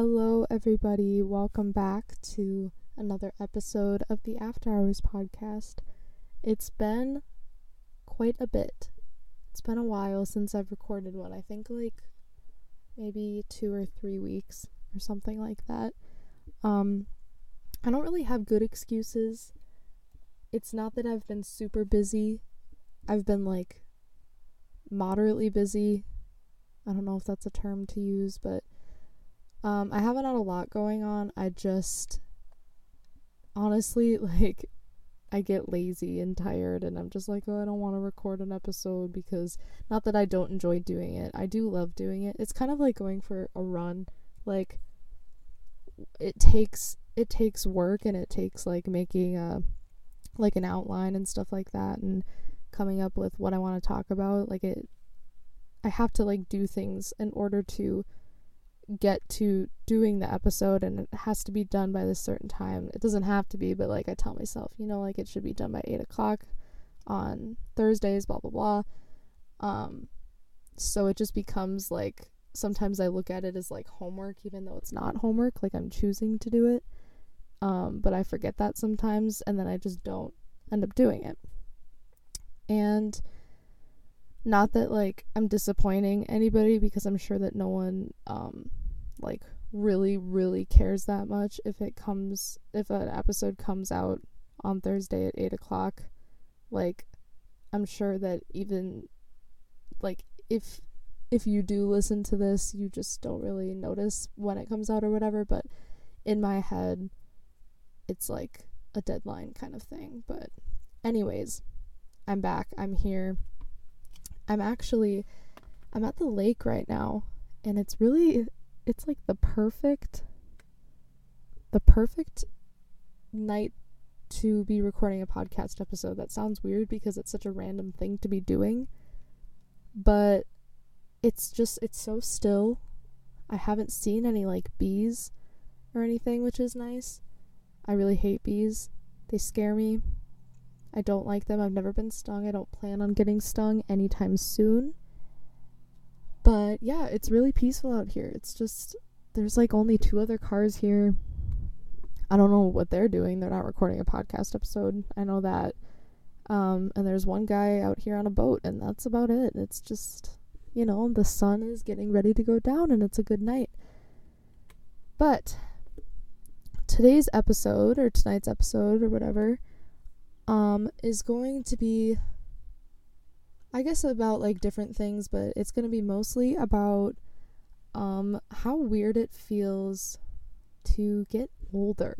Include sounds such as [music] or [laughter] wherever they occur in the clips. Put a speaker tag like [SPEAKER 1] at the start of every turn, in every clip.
[SPEAKER 1] Hello, everybody. Welcome back to another episode of the After Hours podcast. It's been quite a bit. It's been a while since I've recorded one. I think like maybe two or three weeks or something like that. Um, I don't really have good excuses. It's not that I've been super busy. I've been like moderately busy. I don't know if that's a term to use, but um, I haven't had a lot going on. I just honestly [laughs] like I get lazy and tired and I'm just like, oh, I don't want to record an episode because not that I don't enjoy doing it. I do love doing it. It's kind of like going for a run. Like it takes it takes work and it takes like making a like an outline and stuff like that and coming up with what I want to talk about. Like it I have to like do things in order to get to doing the episode and it has to be done by this certain time. It doesn't have to be, but like I tell myself, you know, like it should be done by eight o'clock on Thursdays, blah blah blah. Um so it just becomes like sometimes I look at it as like homework even though it's not homework, like I'm choosing to do it. Um, but I forget that sometimes and then I just don't end up doing it. And not that like I'm disappointing anybody because I'm sure that no one um like really really cares that much if it comes if an episode comes out on Thursday at eight o'clock. Like I'm sure that even like if if you do listen to this, you just don't really notice when it comes out or whatever, but in my head it's like a deadline kind of thing. But anyways, I'm back. I'm here. I'm actually I'm at the lake right now and it's really it's like the perfect the perfect night to be recording a podcast episode. That sounds weird because it's such a random thing to be doing. But it's just it's so still. I haven't seen any like bees or anything, which is nice. I really hate bees. They scare me. I don't like them. I've never been stung. I don't plan on getting stung anytime soon. But yeah, it's really peaceful out here. It's just there's like only two other cars here. I don't know what they're doing. They're not recording a podcast episode. I know that. Um, and there's one guy out here on a boat, and that's about it. It's just, you know, the sun is getting ready to go down, and it's a good night. But today's episode, or tonight's episode, or whatever, um, is going to be, I guess, about like different things, but it's going to be mostly about um, how weird it feels to get older.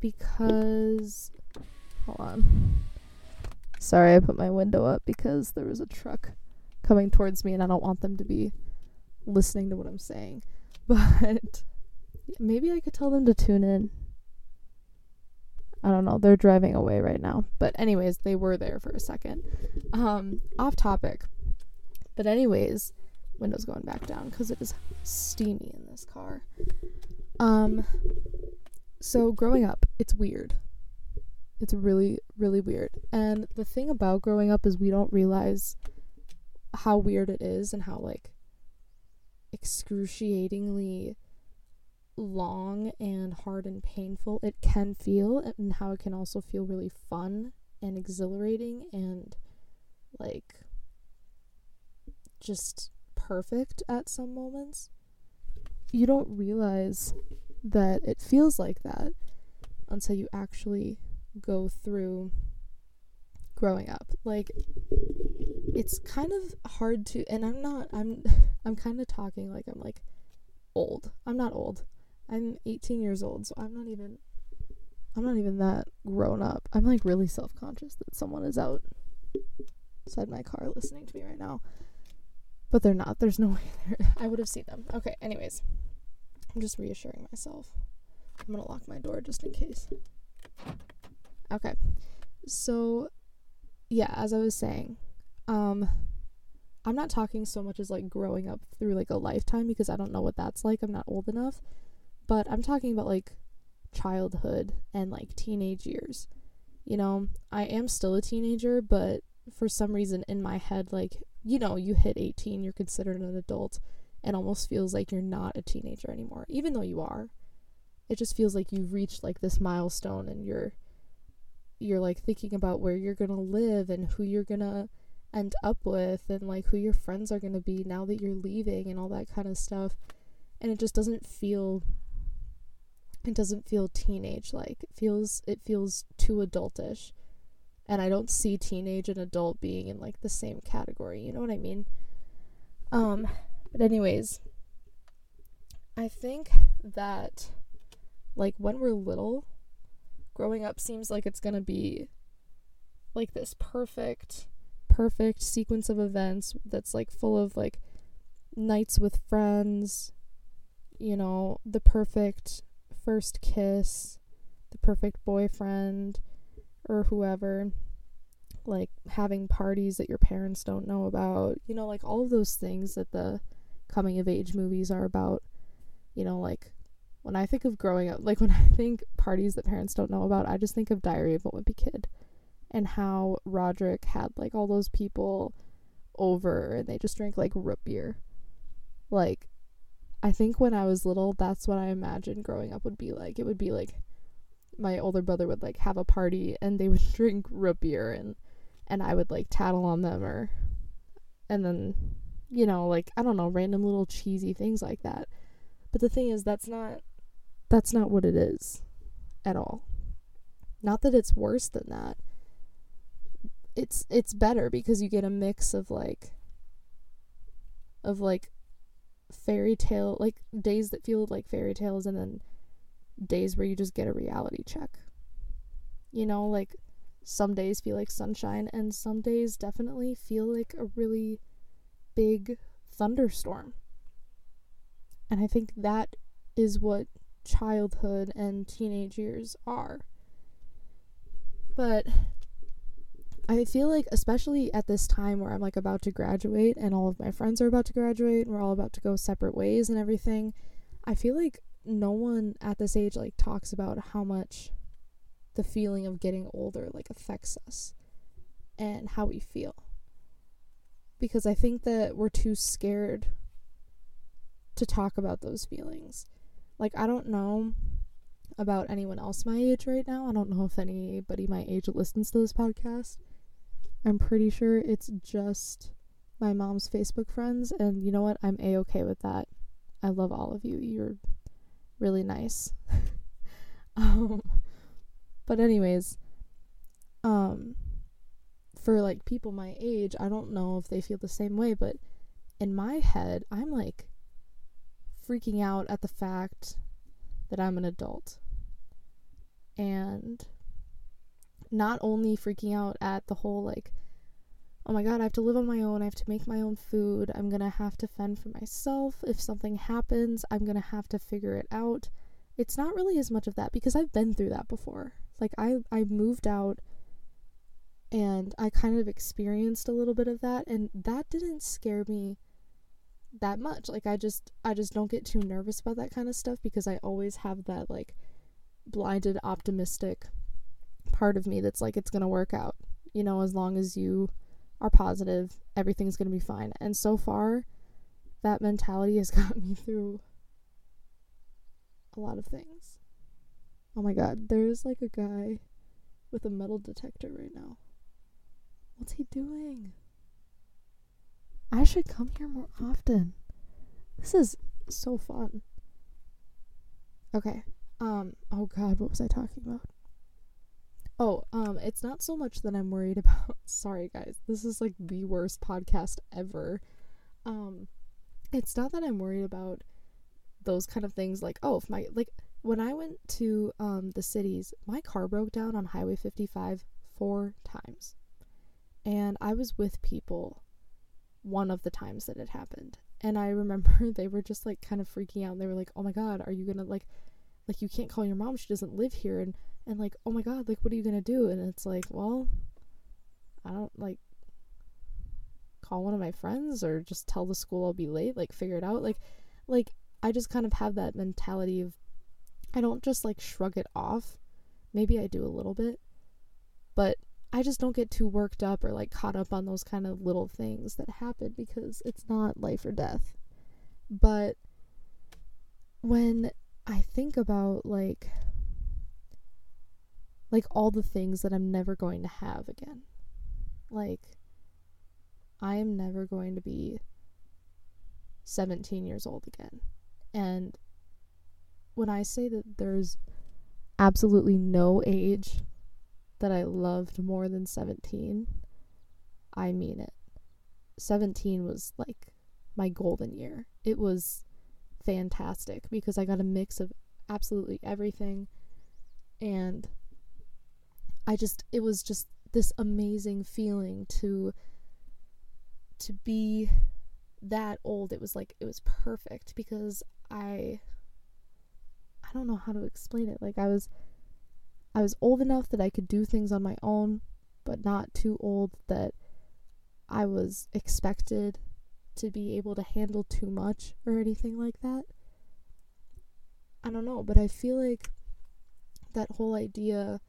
[SPEAKER 1] Because, hold on. Sorry, I put my window up because there was a truck coming towards me and I don't want them to be listening to what I'm saying. [laughs] But maybe I could tell them to tune in I don't know. They're driving away right now. But anyways, they were there for a second. Um, off topic. But anyways, windows going back down because it is steamy in this car. Um, so growing up, it's weird. It's really, really weird. And the thing about growing up is we don't realize how weird it is and how like excruciatingly long and hard and painful it can feel and how it can also feel really fun and exhilarating and like just perfect at some moments you don't realize that it feels like that until you actually go through growing up like it's kind of hard to and I'm not I'm [laughs] I'm kind of talking like I'm like old. I'm not old. I'm 18 years old, so I'm not even I'm not even that grown up. I'm like really self-conscious that someone is out inside my car listening to me right now. But they're not. There's no [laughs] way they're I would have seen them. Okay, anyways. I'm just reassuring myself. I'm going to lock my door just in case. Okay. So yeah, as I was saying, um I'm not talking so much as like growing up through like a lifetime because I don't know what that's like. I'm not old enough but I'm talking about like childhood and like teenage years. You know, I am still a teenager, but for some reason in my head, like, you know, you hit 18, you're considered an adult. and almost feels like you're not a teenager anymore, even though you are. It just feels like you've reached like this milestone and you're you're like thinking about where you're going to live and who you're going to end up with and like who your friends are going to be now that you're leaving and all that kind of stuff. And it just doesn't feel it doesn't feel teenage like. It feels it feels too adultish. And I don't see teenage and adult being in like the same category, you know what I mean? Um but anyways, I think that like when we're little, growing up seems like it's going to be like this perfect perfect sequence of events that's like full of like nights with friends, you know, the perfect first kiss, the perfect boyfriend or whoever, like having parties that your parents don't know about, you know, like all of those things that the coming of age movies are about, you know, like when I think of growing up, like [laughs] when I think parties that parents don't know about, I just think of Diary of a Wimpy Kid and how Rodrick had like all those people over and they just drank like root beer. Like, I think when I was little, that's what I imagined growing up would be like. It would be like my older brother would like have a party and they [laughs] would drink root beer and and I would like tattle on them or and then you know like I don't know random little cheesy things like that. But the thing is that's not that's not what it is at all. Not that it's worse than that. It's it's better because you get a mix of like of like fairy tale like days that feel like fairy tales and then days where you just get a reality check. You know, like some days feel like sunshine and some days definitely feel like a really big thunderstorm. And I think that is what childhood and teenage years are. But I feel like, especially at this time where I'm like about to graduate and all of my friends are about to graduate and we're all about to go separate ways and everything, I feel like no one at this age like talks about how much the feeling of getting older like affects us and how we feel. Because I think that we're too scared to talk about those feelings. Like, I don't know about anyone else my age right now. I don't know if anybody my age listens to this podcast. I'm pretty sure it's just my mom's Facebook friends, and you know what? I'm a okay with that. I love all of you. You're really nice. [laughs] um, but anyways, um, for like people my age, I don't know if they feel the same way, but in my head, I'm like freaking out at the fact that I'm an adult. And not only freaking out at the whole like, oh my god, I have to live on my own, I have to make my own food, I'm gonna have to fend for myself. If something happens, I'm gonna have to figure it out. It's not really as much of that because I've been through that before. Like I I moved out and I kind of experienced a little bit of that and that didn't scare me that much. Like I just I just don't get too nervous about that kind of stuff because I always have that like blinded optimistic part of me that's like it's going to work out. You know, as long as you are positive, everything's going to be fine. And so far that mentality has [laughs] gotten me through a lot of things. Oh my god, there's like a guy with a metal detector right now. What's he doing? I should come here more often. This is so fun. Okay. Um, oh god, what was I talking about? Oh, um, it's not so much that I'm worried [laughs] about. Sorry, guys. This is like the worst podcast ever. Um, it's not that I'm worried about those kind of things like, oh, if my like when I went to um the cities, my car broke down on Highway 55 four times. And I was with people one of the times that it happened. And I [laughs] remember they were just like kind of freaking out. And they were like, "Oh my god, are you to like like you can't call your mom, she doesn't live here." And and like, "Oh my god, like what are you to do?" And it's like, "Well, I don't like call one of my friends or just tell the school I'll be late, like figure it out." Like like I just kind of have that mentality of I don't just like shrug it off. Maybe I do a little bit, but I just don't get too worked up or like caught up on those kind of little things that happen because it's not life or death. But when I think about like like all the things that I'm never going to have again. Like I am never going to be 17 years old again. And when I say that there's absolutely no age that I loved more than 17, I mean it. 17 was like my golden year. It was fantastic because I got a mix of absolutely everything and I just it was just this amazing feeling to to be that old. It was like it was perfect because I I don't know how to explain it. Like I was I was old enough that I could do things on my own, but not too old that I was expected to be able to handle too much or anything like that. I don't know, but I feel like that whole idea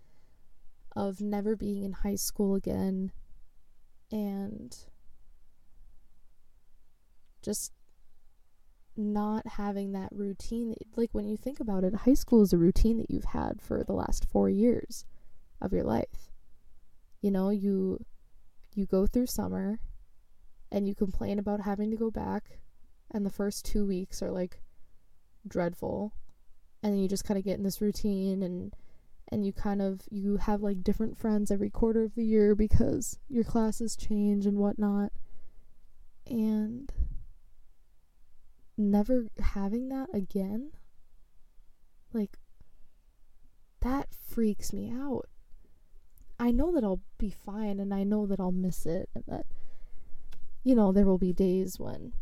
[SPEAKER 1] of never being in high school again. And just not having that routine like when you think about it high school is a routine that you've had for the last 4 years of your life. You know you you go through summer and you complain about having to go back and the first 2 weeks are like dreadful. And then you just kind of get in this routine and and you kind of you have like different friends every quarter of the year because your classes change and whatnot. And never having that again like that freaks me out. I know that i'll be fine and i know that i'll miss it and that you know there will be days when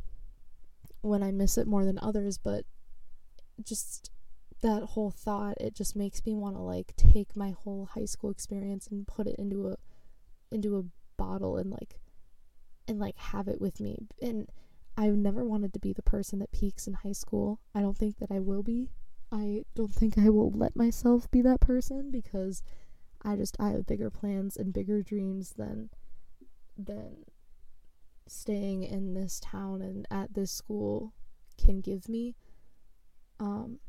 [SPEAKER 1] when i miss it more than others but just that whole thought it just makes me want to like take my whole high school experience and put it into a into a bottle and like and like have it with me and I've never wanted to be the person that peaks in high school. I don't think that I will be. I don't think I will let myself be that person because I just I have bigger plans and bigger dreams than than staying in this town and at this school can give me. Um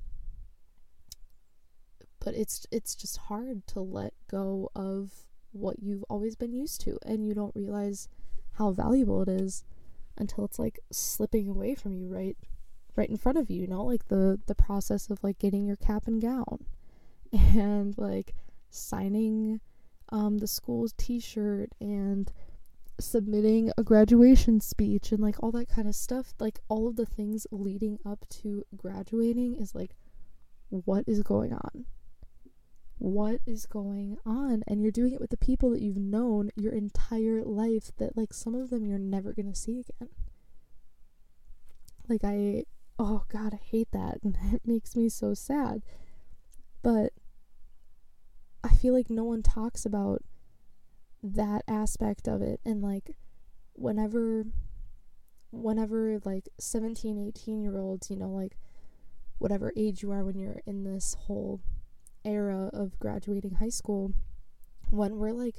[SPEAKER 1] but it's it's just hard to let go of what you've always been used to and you don't realize how valuable it is until it's like slipping away from you right right in front of you you know like the the process of like getting your cap and gown [laughs] and like signing um the school's t-shirt and submitting a graduation speech and like all that kind of stuff. Like all of the things leading up to graduating is like what is going on what is going on and you're doing it with the people that you've known your entire life that like some of them you're never going to see again. Like i oh god i hate that and [laughs] it makes me so sad. But i feel like no one talks about that aspect of it and like whenever whenever like 17 18 year olds you know like whatever age you are when you're in this whole era of graduating high school when we're like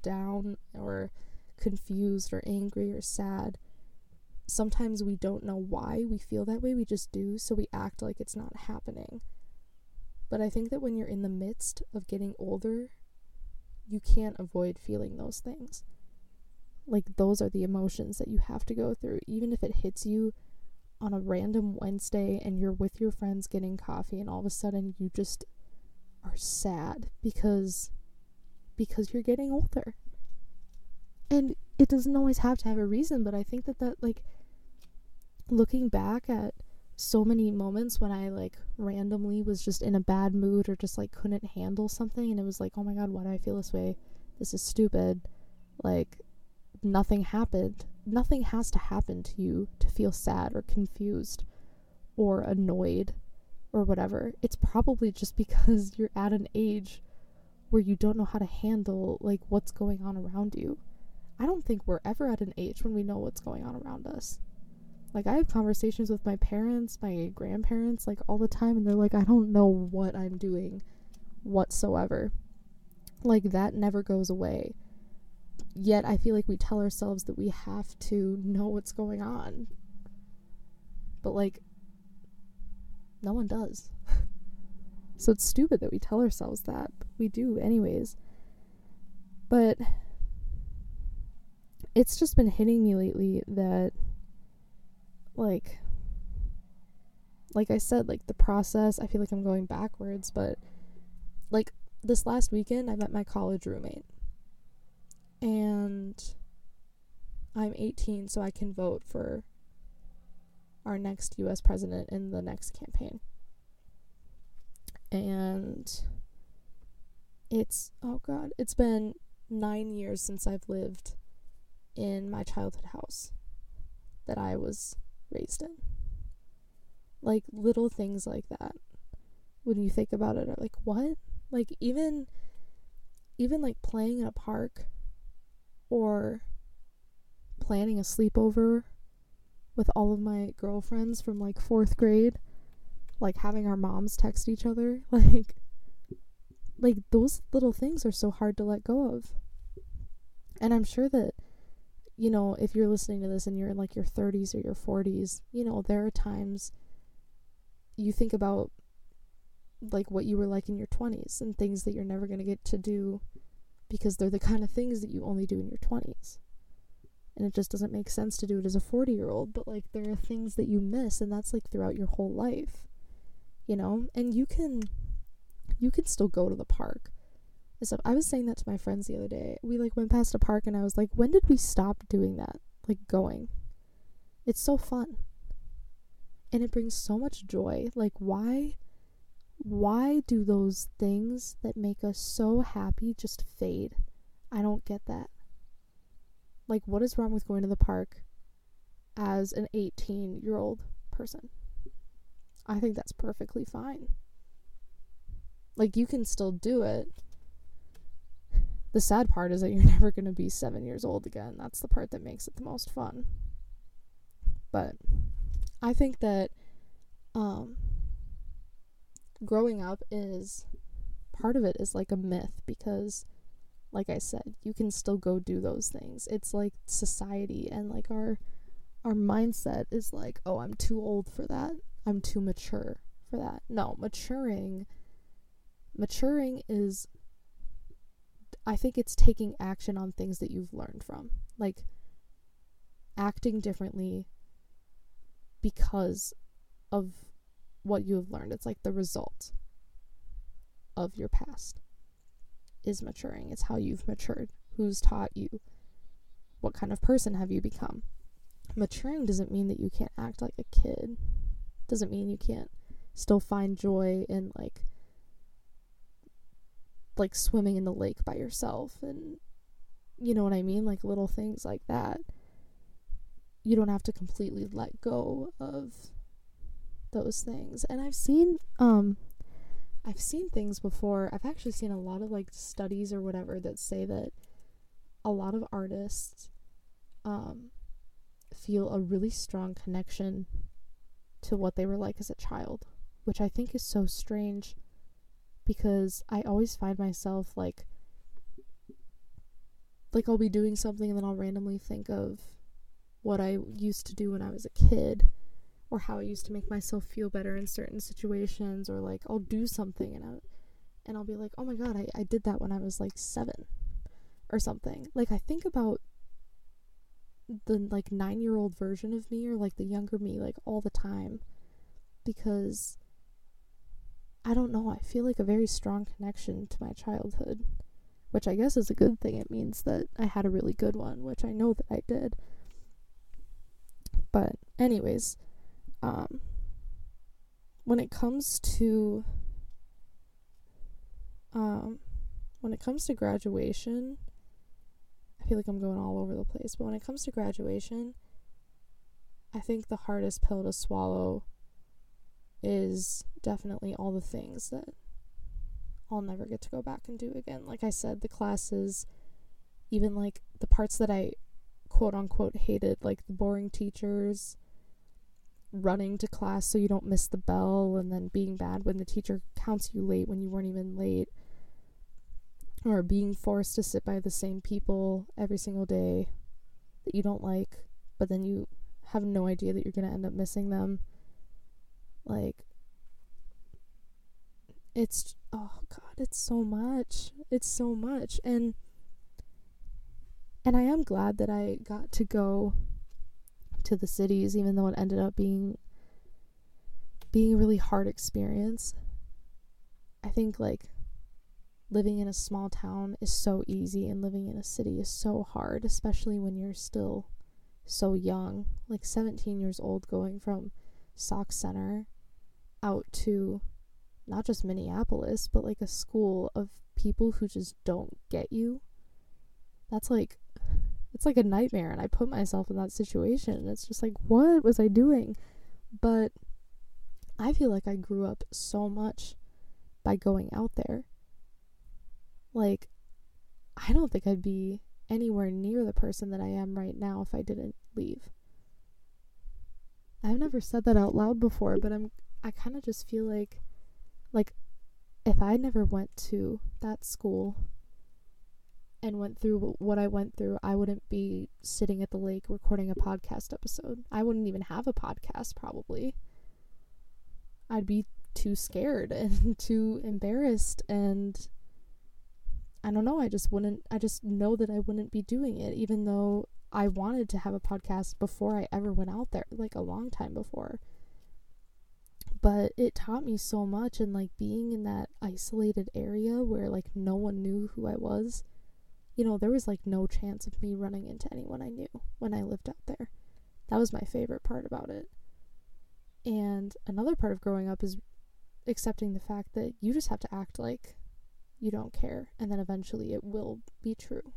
[SPEAKER 1] down or confused or angry or sad sometimes we don't know why we feel that way we just do so we act like it's not happening. But i think that when you're in the midst of getting older you can't avoid feeling those things. Like those are the emotions that you have to go through. Even if it hits you on a random Wednesday and you're with your friends getting coffee and all of a sudden you just are sad because because you're getting older. And it doesn't always have to have a reason, but I think that that like looking back at so many moments when I like randomly was just in a bad mood or just like couldn't handle something and it was like, "Oh my god, why do I feel this way? This is stupid." Like nothing happened. Nothing has to happen to you to feel sad or confused or annoyed or whatever, it's probably just [laughs] because you're at an age where you don't know how to handle like what's going on around you. I don't think we're ever at an age when we know what's going on around us. Like I have conversations with my parents, my grandparents like all the time and they're like I don't know what I'm doing whatsoever. Like that never goes away. Yet I feel like we tell ourselves that we have to know what's going on But like no one does. so it's stupid that we tell ourselves that, but we do anyways. But it's just been hitting me lately that like like I said, like the process, I feel like I'm going backwards, but like this last weekend I met my college roommate. And I'm 18 so I can vote for our next US president in the next campaign. And it's oh god, it's been 9 years since I've lived in my childhood house that I was raised in. Like little things like that. When you think about it are like what? Like even even like playing in a park or planning a sleepover with all of my girlfriends from like 4th grade like having our moms text each other [laughs] like like those little things are so hard to let go of and i'm sure that you know, if you're listening to this and you're in like your 30s or your 40s, you know, there are times you think about like what you were like in your 20s and things that you're never going to get to do because they're the kind of things that you only do in your 20s. And it just doesn't make sense to do it as a 40 year old, but like there are things that you miss and that's like throughout your whole life. You know, and you can you can still go to the park and. I was saying that to my friends the other day. We like went past a park and I was like, when did we stop doing that? Like going. It's so fun. And it brings so much joy. Like why why do those things that make us so happy just fade? I don't get that. Like what is wrong with going to the park as an 18-year-old person? I think that's perfectly fine. Like you can still do it the sad part is that you're [laughs] never going to be seven years old again. That's the part that makes it the most fun. But I think that um, growing up is part of it is like a myth because, like I said, you can still go do those things. It's like society and like our our mindset is like, oh, I'm too old for that. I'm too mature for that. No, maturing maturing is I think it's taking action on things that you've learned from. Like acting differently because of what you have learned. It's like the result of your past is maturing. It's how you've matured. Who's taught you? What kind of person have you become? Maturing doesn't mean that you can't act like a kid. Doesn't mean you can't still find joy in like like swimming in the lake by yourself and you know what I mean? Like little things like that. You don't have to completely let go of those things. And I've seen um I've seen things before. I've actually seen a lot of like studies or whatever that say that a lot of artists um feel a really strong connection to what they were like as a child, which I think is so strange because I always find myself like like I'll be doing something and then I'll randomly think of what I used to do when I was a kid or how I used to make myself feel better in certain situations or like I'll do something and I and I'll be like, "Oh my god, I I did that when I was like 7." or something. Like I think about the like 9-year-old version of me or like the younger me like all the time because I don't know, I feel like a very strong connection to my childhood, which I guess is a good thing. It means that I had a really good one, which I know that I did. But anyways, um when it comes to um when it comes to graduation, I feel like I'm going all over the place, but when it comes to graduation, I think the hardest pill to swallow is definitely all the things that I'll never get to go back and do again. Like I said, the classes, even like the parts that I quote unquote hated, like the boring teachers, running to class so you don't miss the bell, and then being bad when the teacher counts you late when you weren't even late, or being forced to sit by the same people every single day that you don't like, but then you have no idea that you're going to end up missing them Like, it's, oh God, it's so much. It's so much. And, and I am glad that I got to go to the cities, even though it ended up being being a really hard experience. I think like living in a small town is so easy and living in a city is so hard, especially when you're still so young, like 17 years old going from Sauk Centre out to not just Minneapolis, but like a school of people who just don't get you. That's like it's like a nightmare and I put myself in that situation. It's just like what was I doing? But I feel like I grew up so much by going out there. Like, I don't think I'd be anywhere near the person that I am right now if I didn't leave. I've never said that out loud before, but I'm I kind of just feel like like if I never went to that school and went through what I went through, I wouldn't be sitting at the lake recording a podcast episode. I wouldn't even have a podcast probably. I'd be too scared [laughs] and too embarrassed and I don't know, I just wouldn't I just know that I wouldn't be doing it even though I wanted to have a podcast before I ever went out there, like a long time before. But it taught me so much and like being in that isolated area where like no one knew who I was. You know, there was like no chance of me running into anyone I knew when I lived out there. That was my favorite part about it. And another part of growing up is accepting the fact that you just have to act like you don't care, and then eventually it will be true.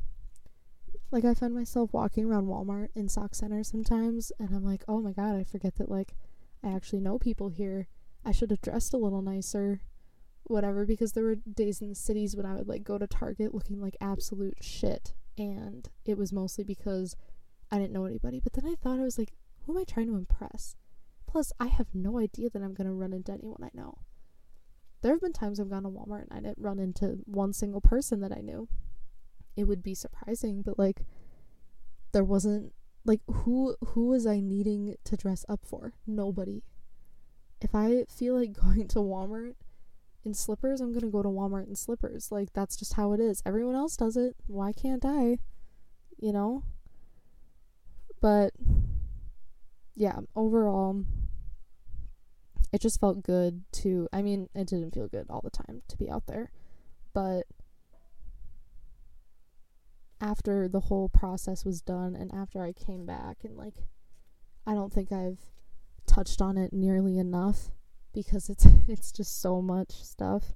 [SPEAKER 1] Like, I find myself walking around Walmart in Sauk Centre sometimes, and I'm like, oh my god, I forget that, like, I actually know people here. I should have dressed a little nicer, whatever, because there were days in the cities when I would, like, go to Target looking like absolute shit, and it was mostly because I didn't know anybody. But then I thought, I was like, who am I trying to impress? Plus, I have no idea that I'm going to run into anyone I know. There have been times I've gone to Walmart and I didn't run into one single person that I knew. It would be surprising, but like there wasn't like who who was I needing to dress up for? Nobody. If I feel like [laughs] going to Walmart in slippers, I'm to go to Walmart in slippers. Like that's just how it is. Everyone else does it. Why can't I? You know? But yeah, overall it just felt good to I mean, it didn't feel good all the time to be out there, but after the whole process was done and after I came back and like I don't think I've touched on it nearly enough because it's [laughs] it's just so much stuff.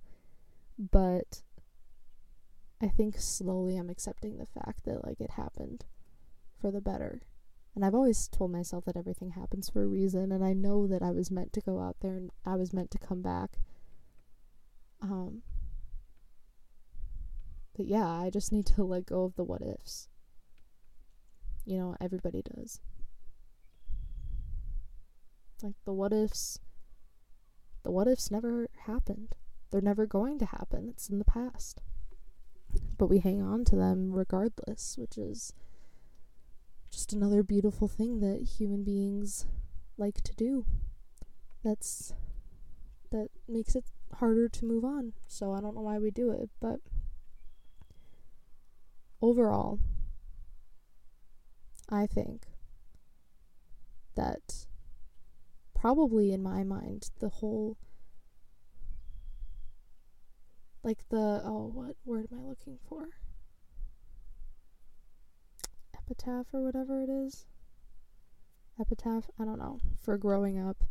[SPEAKER 1] But I think slowly I'm accepting the fact that like it happened for the better and I've always told myself that everything happens for a reason, and I know that I was meant to go out there and I was meant to come back. Um, but yeah, I just need to let go of the what ifs. You know, everybody does. Like the what ifs, the what ifs never happened. They're never going to happen. It's in the past. But we hang on to them regardless, which is just another beautiful thing that human beings like to do. That's that makes it harder to move on. So I don't know why we do it, but overall I think that probably in my mind the whole like the oh what word am I looking for? epitaph or whatever it is. Epitaph, I don't know, for growing up.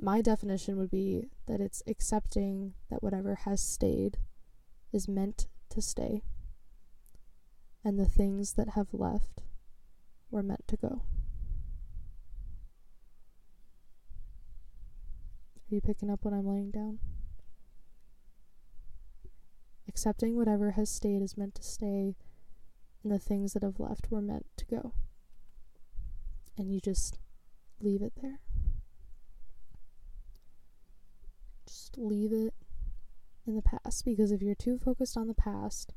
[SPEAKER 1] My definition would be that it's accepting that whatever has stayed is meant to stay, and the things that have left were meant to go. Are you picking up what I'm laying down? Accepting whatever has stayed is meant to stay, and the things that have left were meant to go. And you just leave it there. Just leave it in the past because if you're too focused on the past,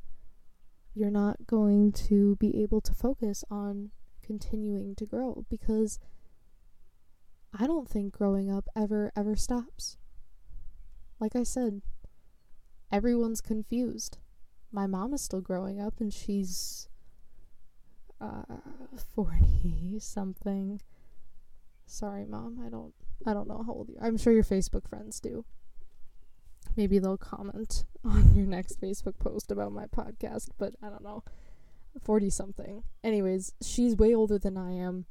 [SPEAKER 1] you're not going to be able to focus on continuing to grow because I don't think growing up ever, ever stops. Like I said, everyone's confused. My mom is still growing up and she's uh [laughs] 40 something. Sorry, mom. I don't I don't know how old you are. I'm sure your Facebook friends do. Maybe they'll comment [laughs] on your next Facebook post about my podcast, but I don't know. 40 something. Anyways, she's way older than I am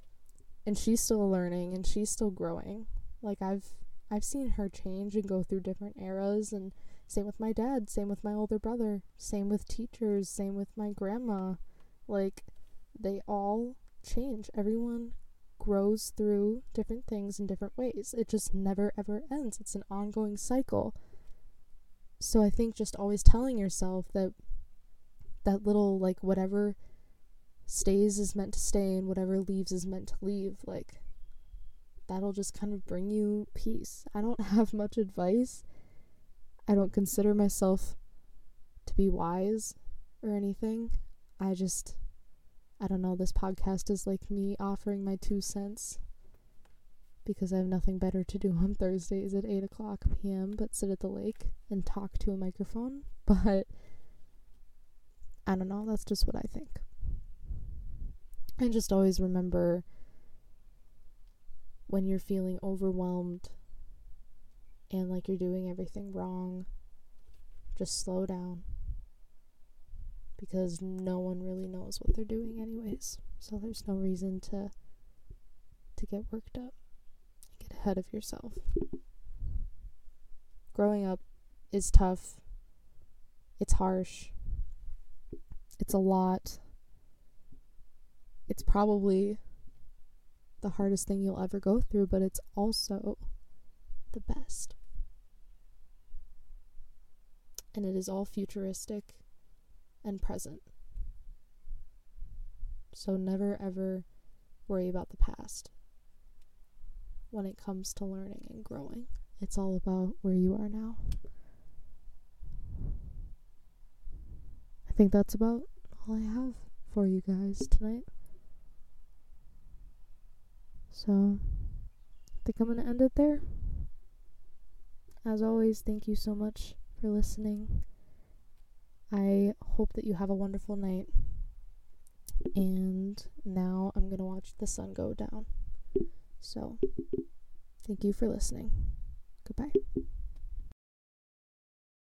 [SPEAKER 1] and she's still learning and she's still growing. Like I've I've seen her change and go through different eras and same with my dad, same with my older brother, same with teachers, same with my grandma. Like they all change. Everyone grows through different things in different ways. It just never ever ends. It's an ongoing cycle. So I think just always telling yourself that that little like whatever stays is meant to stay and whatever leaves is meant to leave like that'll just kind of bring you peace. I don't [laughs] have much advice. I don't consider myself to be wise or anything. I just I don't know, this podcast is like me offering my two cents because I have nothing better to do [laughs] on Thursdays at 8 o'clock p.m. but sit at the lake and talk to a microphone. [laughs] But I don't know, that's just what I think. And just always remember when you're feeling overwhelmed and like you're doing everything wrong, just slow down. Because no one really knows what they're doing anyways. So there's no reason to to get worked up get ahead of yourself. Growing up is tough. It's harsh. It's a lot it's probably the hardest thing you'll ever go through, but it's also the best. And it is all futuristic and present. So never ever worry about the past when it comes to learning and growing. It's all about where you are now. I think that's about all I have for you guys tonight. So, I think I'm going to end it there. As always, thank you so much for listening. I hope that you have a wonderful night. And now I'm going to watch the sun go down. So, thank you for listening. Goodbye.